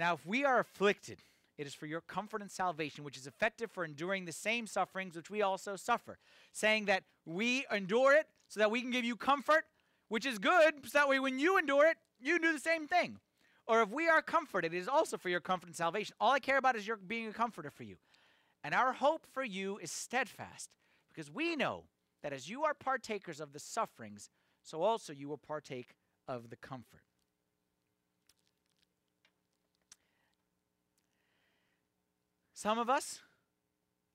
Now, if we are afflicted, it is for your comfort and salvation, which is effective for enduring the same sufferings which we also suffer. Saying that we endure it so that we can give you comfort, which is good, so that way when you endure it, you do the same thing. Or if we are comforted, it is also for your comfort and salvation. All I care about is your being a comforter for you. And our hope for you is steadfast, because we know that as you are partakers of the sufferings, so also you will partake of the comfort. Some of us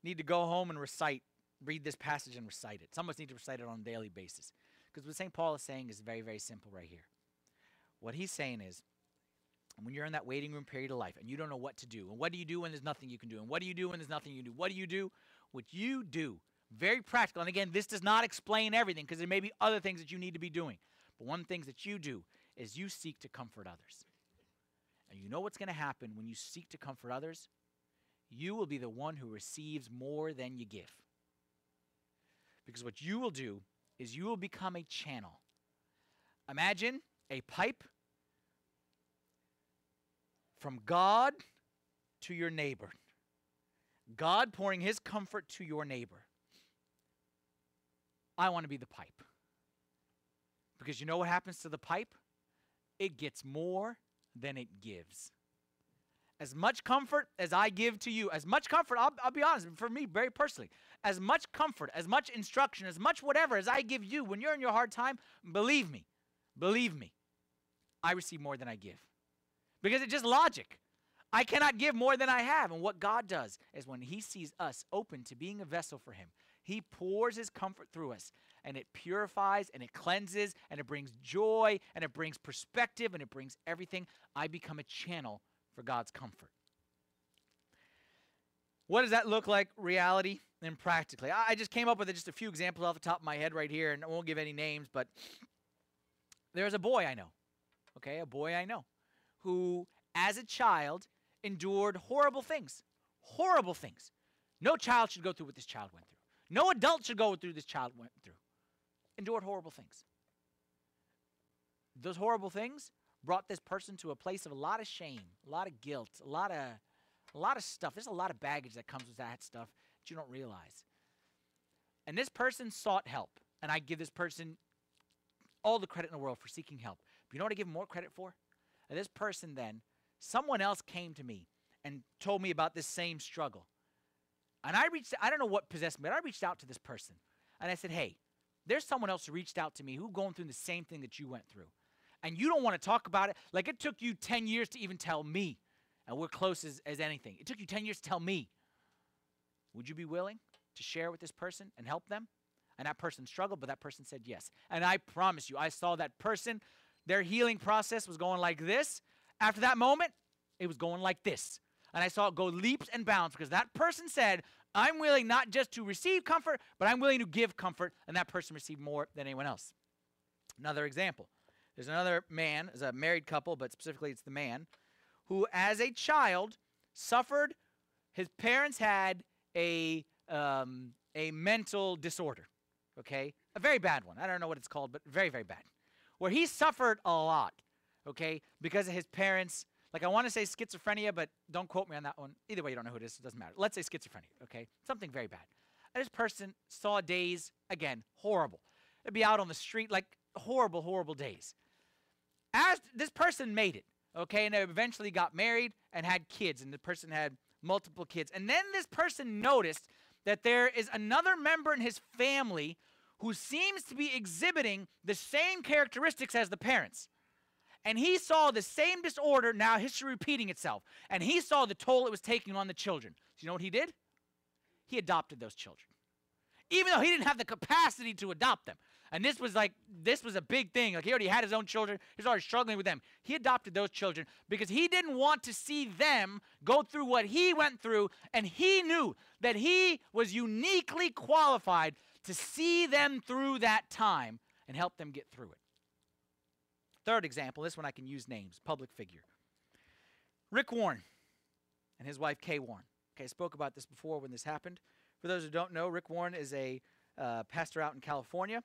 need to go home and recite, read this passage and recite it. Some of us need to recite it on a daily basis. Because what St. Paul is saying is very, very simple right here. What he's saying is, when you're in that waiting room period of life and you don't know what to do, and what do you do when there's nothing you can do, and what do you do when there's nothing you can do? What do you do? What you do, very practical. And again, this does not explain everything because there may be other things that you need to be doing. But one of the things that you do is you seek to comfort others. And you know what's going to happen when you seek to comfort others? You will be the one who receives more than you give. Because what you will do is you will become a channel. Imagine a pipe from God to your neighbor. God pouring his comfort to your neighbor. I want to be the pipe. Because you know what happens to the pipe? It gets more than it gives. As much comfort as I give to you, as much comfort, I'll, I'll be honest, for me, very personally, as much comfort, as much instruction, as much whatever as I give you when you're in your hard time, believe me, believe me, I receive more than I give. Because it's just logic. I cannot give more than I have. And what God does is when He sees us open to being a vessel for Him, He pours His comfort through us and it purifies and it cleanses and it brings joy and it brings perspective and it brings everything. I become a channel for God's comfort. What does that look like, reality and practically? I just came up with just a few examples off the top of my head right here, and I won't give any names, but there's a boy I know, okay, a boy I know, who as a child endured horrible things. Horrible things. No child should go through what this child went through. No adult should go through what this child went through. Endured horrible things. Those horrible things brought this person to a place of a lot of shame, a lot of guilt, a lot of a lot of stuff. There's a lot of baggage that comes with that stuff that you don't realize. And this person sought help, and I give this person all the credit in the world for seeking help. But you know what I give more credit for? And this person then, someone else came to me and told me about this same struggle. And I reached I don't know what possessed me, but I reached out to this person. And I said, "Hey, there's someone else who reached out to me who going through the same thing that you went through. And you don't want to talk about it. Like it took you 10 years to even tell me. And we're close as, as anything. It took you 10 years to tell me. Would you be willing to share with this person and help them? And that person struggled, but that person said yes. And I promise you, I saw that person, their healing process was going like this. After that moment, it was going like this. And I saw it go leaps and bounds because that person said, I'm willing not just to receive comfort, but I'm willing to give comfort. And that person received more than anyone else. Another example there's another man, is a married couple, but specifically it's the man, who as a child suffered. His parents had a um, a mental disorder. Okay, a very bad one. I don't know what it's called, but very very bad. Where he suffered a lot. Okay, because of his parents. Like I want to say schizophrenia, but don't quote me on that one. Either way, you don't know who it is. It doesn't matter. Let's say schizophrenia. Okay, something very bad. And this person saw days again horrible. They'd be out on the street like horrible, horrible days. As this person made it, okay, and they eventually got married and had kids, and the person had multiple kids. And then this person noticed that there is another member in his family who seems to be exhibiting the same characteristics as the parents. And he saw the same disorder, now history repeating itself. And he saw the toll it was taking on the children. So you know what he did? He adopted those children. Even though he didn't have the capacity to adopt them. And this was like, this was a big thing. Like he already had his own children. He was already struggling with them. He adopted those children because he didn't want to see them go through what he went through. And he knew that he was uniquely qualified to see them through that time and help them get through it. Third example, this one I can use names, public figure. Rick Warren and his wife Kay Warren. Okay, I spoke about this before when this happened. For those who don't know, Rick Warren is a uh, pastor out in California.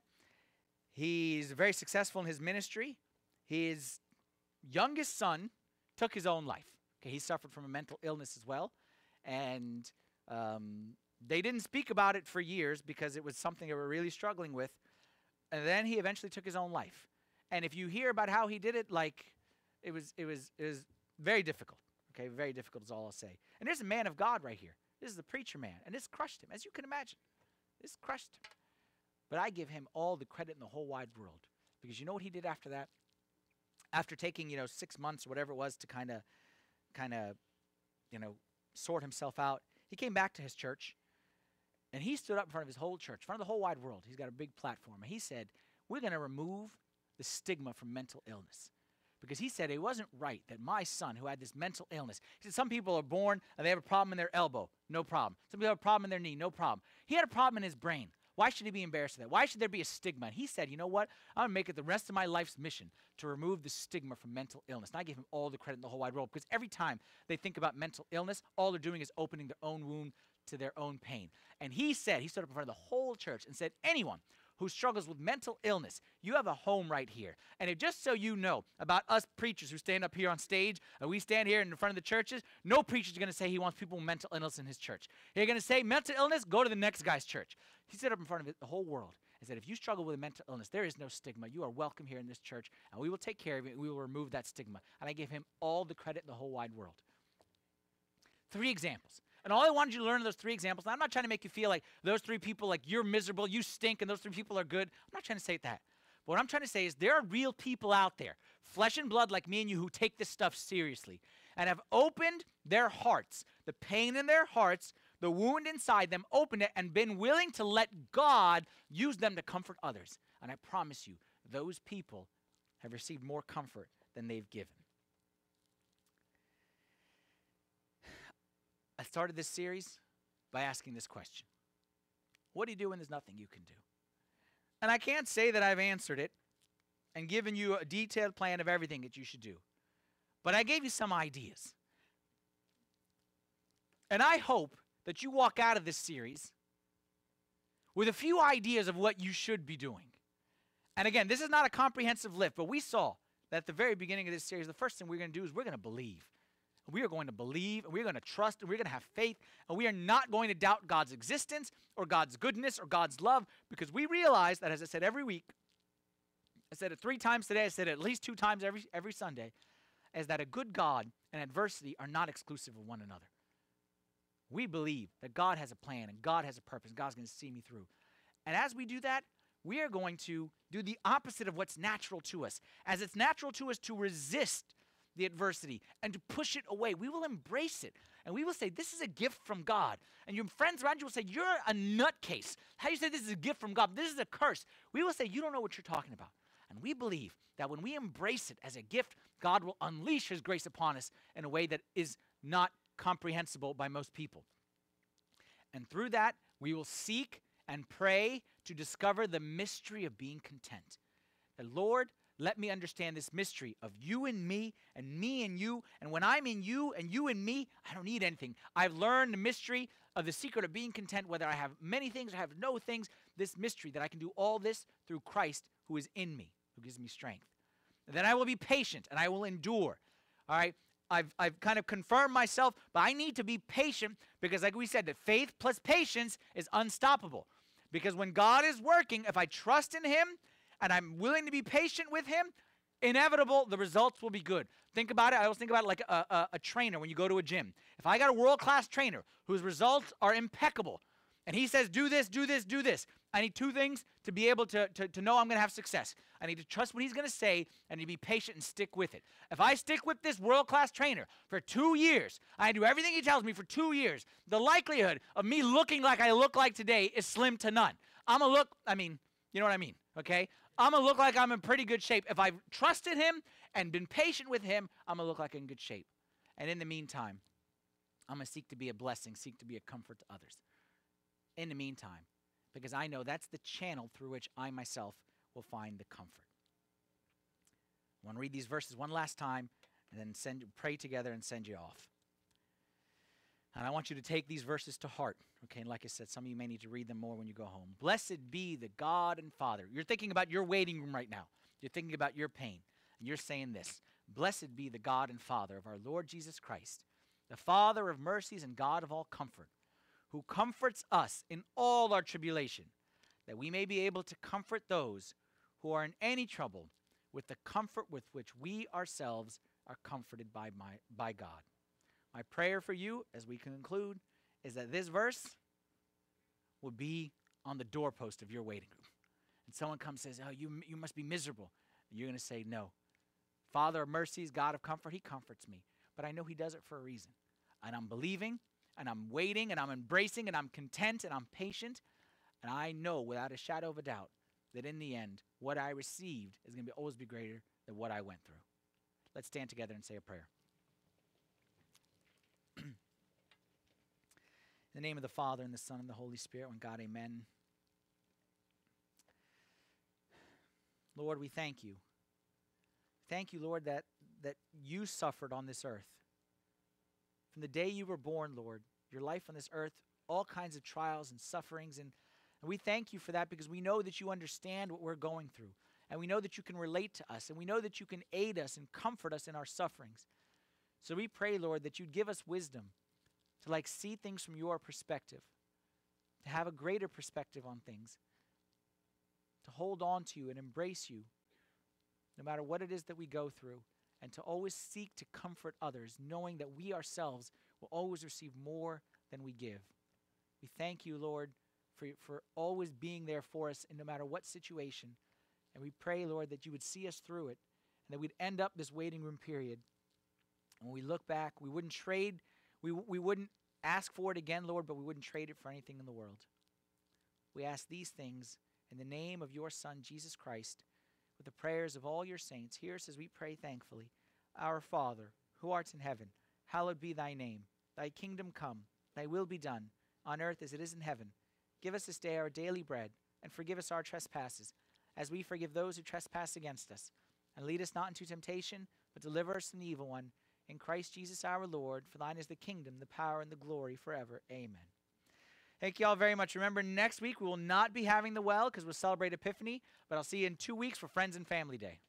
He's very successful in his ministry. His youngest son took his own life. Okay, he suffered from a mental illness as well, and um, they didn't speak about it for years because it was something they were really struggling with. And then he eventually took his own life. And if you hear about how he did it, like it was, it was, it was very difficult. Okay, very difficult is all I'll say. And there's a man of God right here. This is the preacher man, and this crushed him, as you can imagine. This crushed him. But I give him all the credit in the whole wide world because you know what he did after that? After taking you know six months or whatever it was to kind of, kind of, you know, sort himself out, he came back to his church, and he stood up in front of his whole church, in front of the whole wide world. He's got a big platform, and he said, "We're going to remove the stigma from mental illness." because he said it wasn't right that my son, who had this mental illness, he said some people are born and they have a problem in their elbow, no problem. Some people have a problem in their knee, no problem. He had a problem in his brain. Why should he be embarrassed of that? Why should there be a stigma? And he said, you know what? I'm going to make it the rest of my life's mission to remove the stigma from mental illness. And I gave him all the credit in the whole wide world because every time they think about mental illness, all they're doing is opening their own wound to their own pain. And he said, he stood up in front of the whole church and said, anyone who struggles with mental illness, you have a home right here. And if just so you know about us preachers who stand up here on stage and we stand here in front of the churches, no preacher is going to say he wants people with mental illness in his church. They're going to say mental illness, go to the next guy's church. He stood up in front of the whole world and said, if you struggle with a mental illness, there is no stigma. You are welcome here in this church, and we will take care of it. We will remove that stigma. And I gave him all the credit in the whole wide world. Three examples. And all I wanted you to learn in those three examples, and I'm not trying to make you feel like those three people, like you're miserable, you stink, and those three people are good. I'm not trying to say that. But what I'm trying to say is there are real people out there, flesh and blood like me and you, who take this stuff seriously and have opened their hearts, the pain in their hearts, the wound inside them, opened it, and been willing to let God use them to comfort others. And I promise you, those people have received more comfort than they've given. Started this series by asking this question What do you do when there's nothing you can do? And I can't say that I've answered it and given you a detailed plan of everything that you should do, but I gave you some ideas. And I hope that you walk out of this series with a few ideas of what you should be doing. And again, this is not a comprehensive lift, but we saw that at the very beginning of this series, the first thing we're going to do is we're going to believe. We are going to believe, and we're going to trust, and we're going to have faith, and we are not going to doubt God's existence or God's goodness or God's love because we realize that, as I said every week, I said it three times today, I said it at least two times every, every Sunday, is that a good God and adversity are not exclusive of one another. We believe that God has a plan and God has a purpose, God's going to see me through. And as we do that, we are going to do the opposite of what's natural to us. As it's natural to us to resist the adversity and to push it away. We will embrace it and we will say, This is a gift from God. And your friends around you will say, You're a nutcase. How you say this is a gift from God? This is a curse. We will say, You don't know what you're talking about. And we believe that when we embrace it as a gift, God will unleash His grace upon us in a way that is not comprehensible by most people. And through that, we will seek and pray to discover the mystery of being content. The Lord, let me understand this mystery of you and me and me and you. And when I'm in you and you and me, I don't need anything. I've learned the mystery of the secret of being content, whether I have many things or have no things, this mystery that I can do all this through Christ who is in me, who gives me strength. And then I will be patient and I will endure. All right. I've, I've kind of confirmed myself, but I need to be patient because, like we said, that faith plus patience is unstoppable. Because when God is working, if I trust in Him and I'm willing to be patient with Him, inevitable, the results will be good. Think about it. I always think about it like a, a, a trainer when you go to a gym. If I got a world class trainer whose results are impeccable, and he says, do this, do this, do this, I need two things to be able to, to, to know I'm going to have success. I need to trust what he's going to say and to be patient and stick with it. If I stick with this world class trainer for two years, I do everything he tells me for two years, the likelihood of me looking like I look like today is slim to none. I'm going to look, I mean, you know what I mean, okay? I'm going to look like I'm in pretty good shape. If I've trusted him and been patient with him, I'm going to look like I'm in good shape. And in the meantime, I'm going to seek to be a blessing, seek to be a comfort to others. In the meantime, because I know that's the channel through which I myself will find the comfort. I want to read these verses one last time and then send pray together and send you off. And I want you to take these verses to heart. Okay, and like I said, some of you may need to read them more when you go home. Blessed be the God and Father. You're thinking about your waiting room right now. You're thinking about your pain. And you're saying this Blessed be the God and Father of our Lord Jesus Christ, the Father of mercies and God of all comfort, who comforts us in all our tribulation, that we may be able to comfort those who are in any trouble with the comfort with which we ourselves are comforted by, my, by God. My prayer for you as we conclude is that this verse will be on the doorpost of your waiting room. And someone comes and says, Oh, you, you must be miserable. And you're going to say, No. Father of mercies, God of comfort, He comforts me. But I know He does it for a reason. And I'm believing, and I'm waiting, and I'm embracing, and I'm content, and I'm patient. And I know without a shadow of a doubt that in the end, what I received is going to always be greater than what I went through. Let's stand together and say a prayer. In the name of the Father, and the Son, and the Holy Spirit, one God, amen. Lord, we thank you. Thank you, Lord, that, that you suffered on this earth. From the day you were born, Lord, your life on this earth, all kinds of trials and sufferings. And, and we thank you for that because we know that you understand what we're going through. And we know that you can relate to us. And we know that you can aid us and comfort us in our sufferings. So we pray, Lord, that you'd give us wisdom to like see things from your perspective, to have a greater perspective on things, to hold on to you and embrace you no matter what it is that we go through, and to always seek to comfort others, knowing that we ourselves will always receive more than we give. We thank you, Lord, for, for always being there for us in no matter what situation. And we pray, Lord, that you would see us through it and that we'd end up this waiting room period. And when we look back, we wouldn't trade, we, we wouldn't ask for it again, Lord, but we wouldn't trade it for anything in the world. We ask these things in the name of your Son, Jesus Christ with the prayers of all your saints. Hear us as we pray thankfully. Our Father, who art in heaven, hallowed be thy name. Thy kingdom come, thy will be done, on earth as it is in heaven. Give us this day our daily bread, and forgive us our trespasses, as we forgive those who trespass against us. And lead us not into temptation, but deliver us from the evil one. In Christ Jesus our Lord, for thine is the kingdom, the power, and the glory forever. Amen. Thank you all very much. Remember, next week we will not be having the well because we'll celebrate Epiphany, but I'll see you in two weeks for Friends and Family Day.